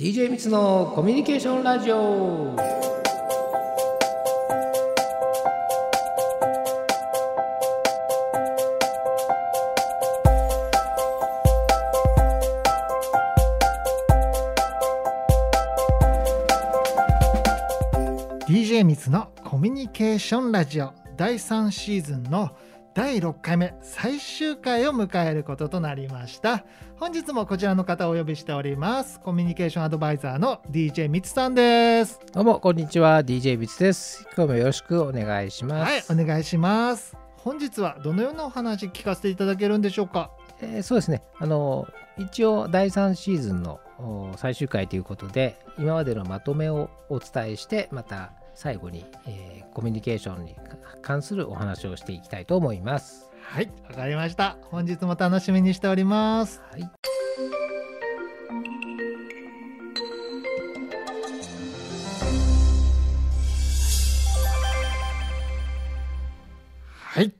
DJ みつのコミュニケーションラジオ。みつのコミュニケーションラジオ。第3シーズンの第6回目最終回を迎えることとなりました。本日もこちらの方をお呼びしております。コミュニケーションアドバイザーの DJ みつさんです。どうもこんにちは。DJ みつです。今日もよろしくお願いします。はいお願いします。本日はどのようなお話聞かせていただけるんでしょうか？えー、そうですね。あの一応第3シーズンの最終回ということで今までのまとめをお伝えしてまた最後に、えー、コミュニケーションに関するお話をしていきたいと思います。はい、わかりました。本日も楽しみにしております。はい。はい、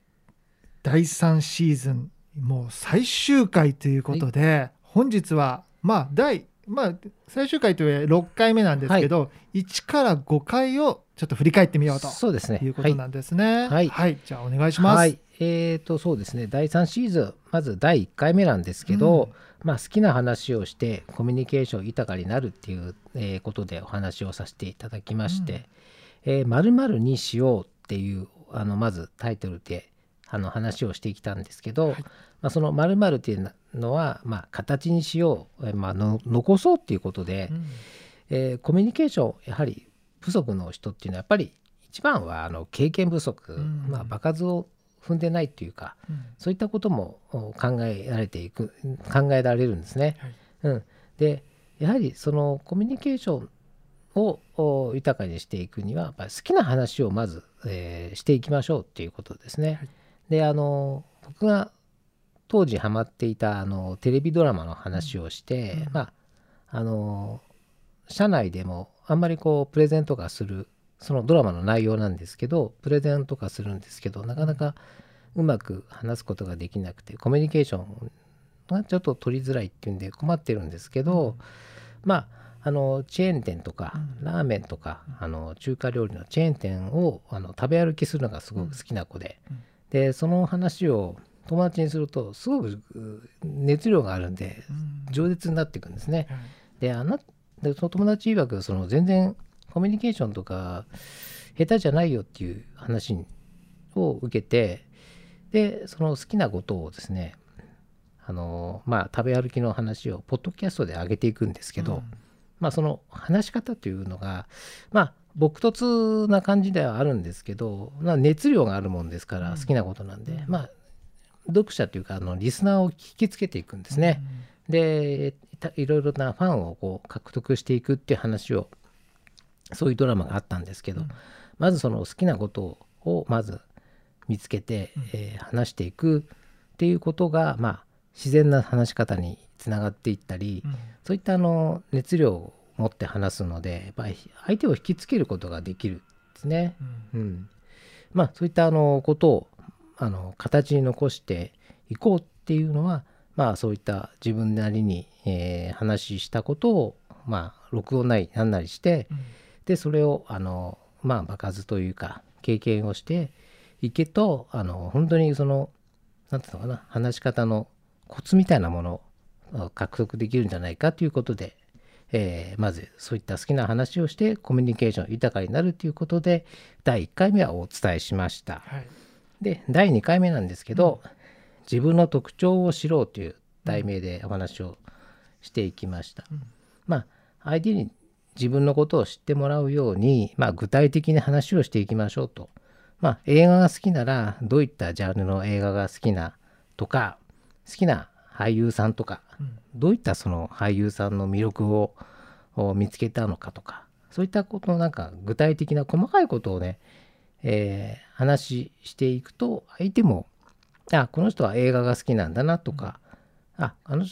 第3シーズンもう最終回ということで、はい、本日はまあ第まあ最終回という6回目なんですけど、はい、1から5回をちょっと振り返ってみようとそうですね。いうことなんですね。はい、はい、じゃあお願いします。はい、えーとそうですね。第3シーズンまず第1回目なんですけど、うん、まあ、好きな話をしてコミュニケーション豊かになるっていう、えー、ことでお話をさせていただきまして「うん、えー、〇〇にしよう」っていうあのまずタイトルであの話をしてきたんですけど、はい、まあ、その〇〇っていうのは、まあ、形にしよう、まあの、残そうっていうことで、うん、えー、コミュニケーションやはり不足の人っていうのはやっぱり一番はあの経験不足、うん、まあ、場数を踏んでないっていうか、うん、そういったことも考えられていく考えられるんですね。はい、うん、でやはりそのコミュニケーションを豊かにしていくには好きな話をまず、えー、していきましょうっていうことですね。はい、であの僕が当時ハマっていたあのテレビドラマの話をして、うん、まああの社内でもあんまりこうプレゼントがするそのドラマの内容なんですけどプレゼント化するんですけどなかなかうまく話すことができなくてコミュニケーションがちょっと取りづらいっていうんで困ってるんですけど、うん、まああのチェーン店とか、ラーメンとか、あの中華料理のチェーン店をあの食べ歩きするのがすごく好きな子で、でその話を友達にするとすごく熱量があるんで饒舌になっていくんですね。であなでその友達曰くその全然コミュニケーションとか下手じゃないよっていう話を受けてでその好きなことをですねあのまあ食べ歩きの話をポッドキャストで上げていくんですけど、うん、まあその話し方というのがまあ朴突な感じではあるんですけど、まあ、熱量があるもんですから好きなことなんで、うん、まあ読者というかあのリスナーを引きつけていくんですね。うん、でいろいろなファンをこう獲得していくっていう話をそういうドラマがあったんですけど、うん、まずその好きなことをまず見つけて、うん、えー、話していくっていうことが、まあ、自然な話し方につながっていったり、うん、そういったあの熱量を持って話すのでやっぱり相手を引きつけることができるんですね。うん。まあ、そういったあのことをあの形に残していこうっていうのはまあそういった自分なりに、えー、話したことをまあ録音なりなんなりして、うん、でそれをあのまあ場数というか経験をしていけとあの本当にその何て言うのかな話し方のコツみたいなものを獲得できるんじゃないかということで、えー、まずそういった好きな話をしてコミュニケーション豊かになるということで第1回目はお伝えしました。はい、で第2回目なんですけど、うん自分の特徴を知ろうという題名でお話をしていきました。うん、まあ相手に自分のことを知ってもらうように、まあ、具体的に話をしていきましょうと。まあ、映画が好きならどういったジャンルの映画が好きなとか好きな俳優さんとか、うん、どういったその俳優さんの魅力を見つけたのかとかそういったことのなんか具体的な細かいことをね、えー、話していくと相手もあこの人は映画が好きなんだなとか、ああの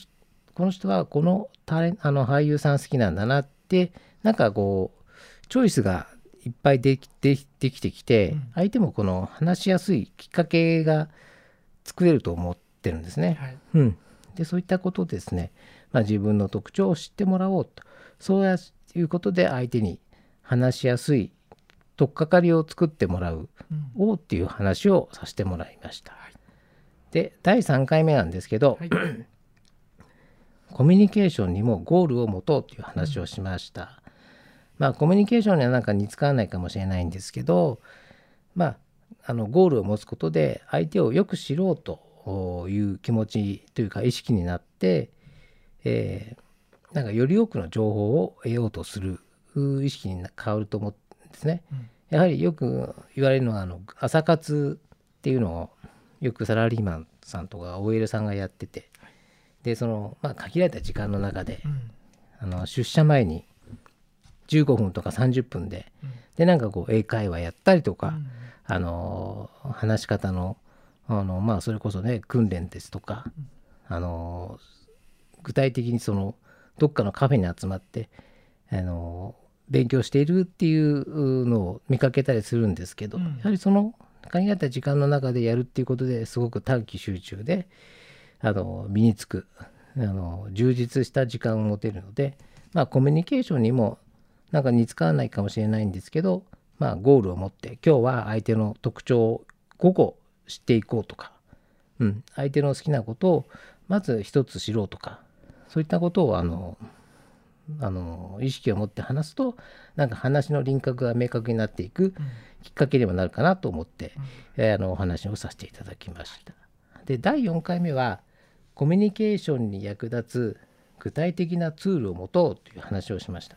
この人はこのタレあの俳優さん好きなんだなってなんかこうチョイスがいっぱいできでできてきて、相手もこの話しやすいきっかけが作れると思ってるんですね。はい、うん、でそういったことですね、まあ、自分の特徴を知ってもらおうと。そういうことで相手に話しやすい取っかかりを作ってもらう。うん。をっていう話をさせてもらいました。はい。で第3回目なんですけど、はい。コミュニケーションにもゴールを持とうという話をしました。まあコミュニケーションにはなんか似つかわないかもしれないんですけどまああのゴールを持つことで相手をよく知ろうという気持ちというか意識になって、えーなんかより多くの情報を得ようとするう意識に変わると思うんですね。うん。やはりよく言われるのはあの朝活っていうのをよくサラリーマンさんとか OL さんがやっててでその、まあ、限られた時間の中でうん。あの出社前に15分とか30分でうん。でなんかこう英会話やったりとか、うん。あの話し方のあのまあそれこそね訓練ですとか、あの具体的にそのどっかのカフェに集まってあの勉強しているっていうのを見かけたりするんですけど、うん。やはりその限られた時間の中でやるっていうことですごく短期集中であの身につくあの充実した時間を持てるので、まあ、コミュニケーションにもなんか似つかわないかもしれないんですけど、まあ、ゴールを持って今日は相手の特徴を5個知っていこうとか、うん、相手の好きなことをまず一つ知ろうとか。そういったことをあのあの意識を持って話すとなんか話の輪郭が明確になっていくきっかけにもなるかなと思って、えーあのお話をさせていただきました。で第4回目はコミュニケーションに役立つ具体的なツールを持とうという話をしました。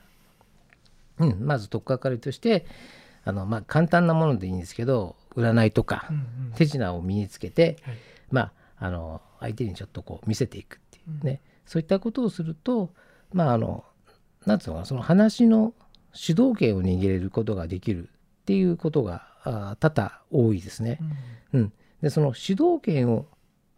うん、まず取っかかりとしてあの、まあ、簡単なものでいいんですけど占いとかうんうん。手品を身につけて、はい。まあ、あの相手にちょっとこう見せていくっていうね、そういったことをするとまああのなんつうのかなその話の主導権を握れることができるっていうことがあ多々多いですね。うん。うん、でその主導権を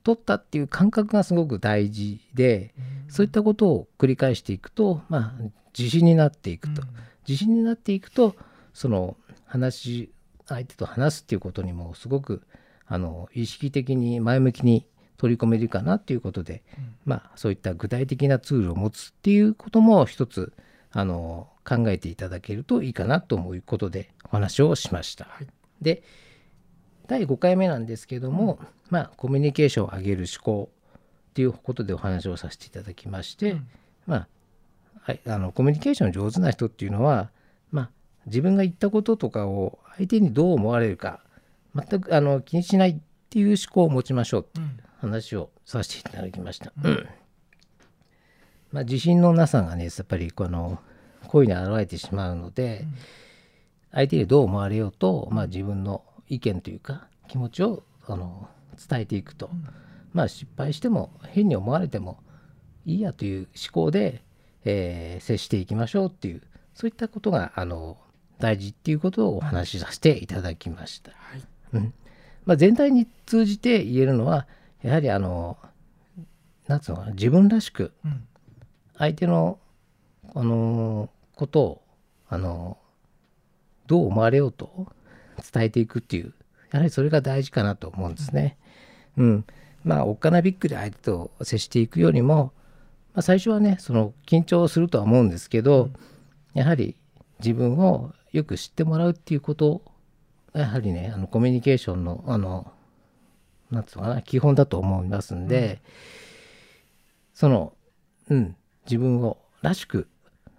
取ったっていう感覚がすごく大事でそういったことを繰り返していくと、まあ、自信になっていくと、自信になっていくとその話相手と話すっていうことにもすごくあの意識的に前向きに取り込めるかなっていうことで、うん。まあそういった具体的なツールを持つっていうことも一つあの考えていただけるといいかなということでお話をしました。はい。で第5回目なんですけども、まあコミュニケーションを上げる思考っていうことでお話をさせていただきまして、うん。まあはい、あのコミュニケーション上手な人っていうのは、まあ、自分が言ったこととかを相手にどう思われるか全くあの気にしないっていう思考を持ちましょうってうん。話をさせていただきました。うん。うんまあ、自信のなさがねやっぱりこの声に現れてしまうので、相手にどう思われようと、まあ、自分の意見というか気持ちをあの伝えていくと、ん。まあ失敗しても変に思われてもいいやという思考で、えー接していきましょうっていうそういったことがあの大事っていうことをお話しさせていただきました。はい。うん。まあ、全体に通じて言えるのはやはりあのなんつうのかな自分らしくうん。相手の、あのことを、あのどう思われようと伝えていくっていうやはりそれが大事かなと思うんですね。うん、まあおっかなびっくり相手と接していくよりも、まあ、最初はねその緊張するとは思うんですけど、やはり自分をよく知ってもらうっていうことやはりねあのコミュニケーションのあのなんつうのかな基本だと思いますんで、そのうん自分をらしく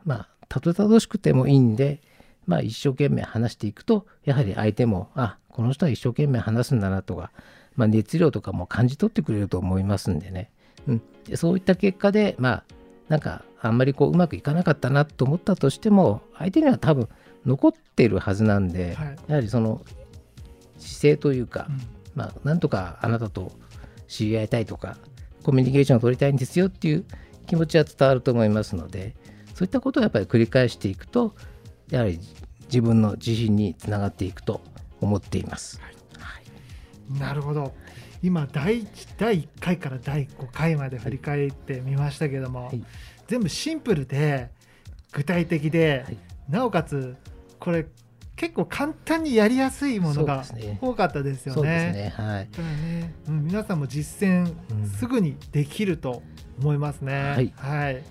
まあたどたどしくてもいいんでまあ一生懸命話していくとやはり相手もあこの人は一生懸命話すんだなとか、まあ、熱量とかも感じ取ってくれると思いますんでね、うん、でそういった結果でまあなんかあんまりこううまくいかなかったなと思ったとしても相手には多分残ってるはずなんで、はい。やはりその姿勢というか、うん。まあ、なんとかあなたと知り合いたいとかコミュニケーションを取りたいんですよっていう気持ちは伝わると思いますのでそういったことをやっぱり繰り返していくとやはり自分の自信につながっていくと思っています。なるほど。今第一第1回から第5回まで振り返ってみましたけども、はい。全部シンプルで具体的で、はい。なおかつこれ結構簡単にやりやすいものが多かったですよそうですね。ねはい。うん、皆さんも実践うん。すぐにできると思いますね。はい。はい、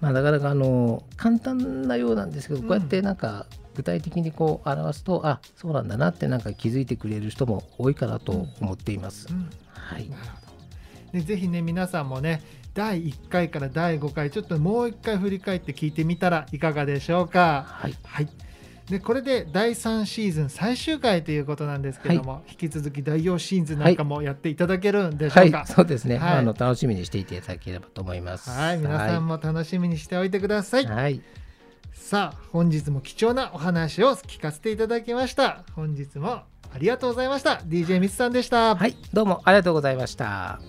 まあ、なかなかあの簡単なようなんですけど、こうやってなんか具体的にこう表すとあそうなんだなってなんか気づいてくれる人も多いかなと思っています。うん。はい、なるほど。でぜひね皆さんもね第1回から第5回ちょっともう1回振り返って聞いてみたらいかがでしょうか。はい、はいでこれで第3シーズン最終回ということなんですけども、引き続き第4シーズンなんかもやっていただけるんでしょはいうか。そうですね、ああの楽しみにしていただければと思います。はい、皆さんも楽しみにしておいてください。はい、はいさあ、本日も貴重なお話を聞かせていただきました。本日もありがとうございました。DJ ミツさんでした。はい、どうもありがとうございました。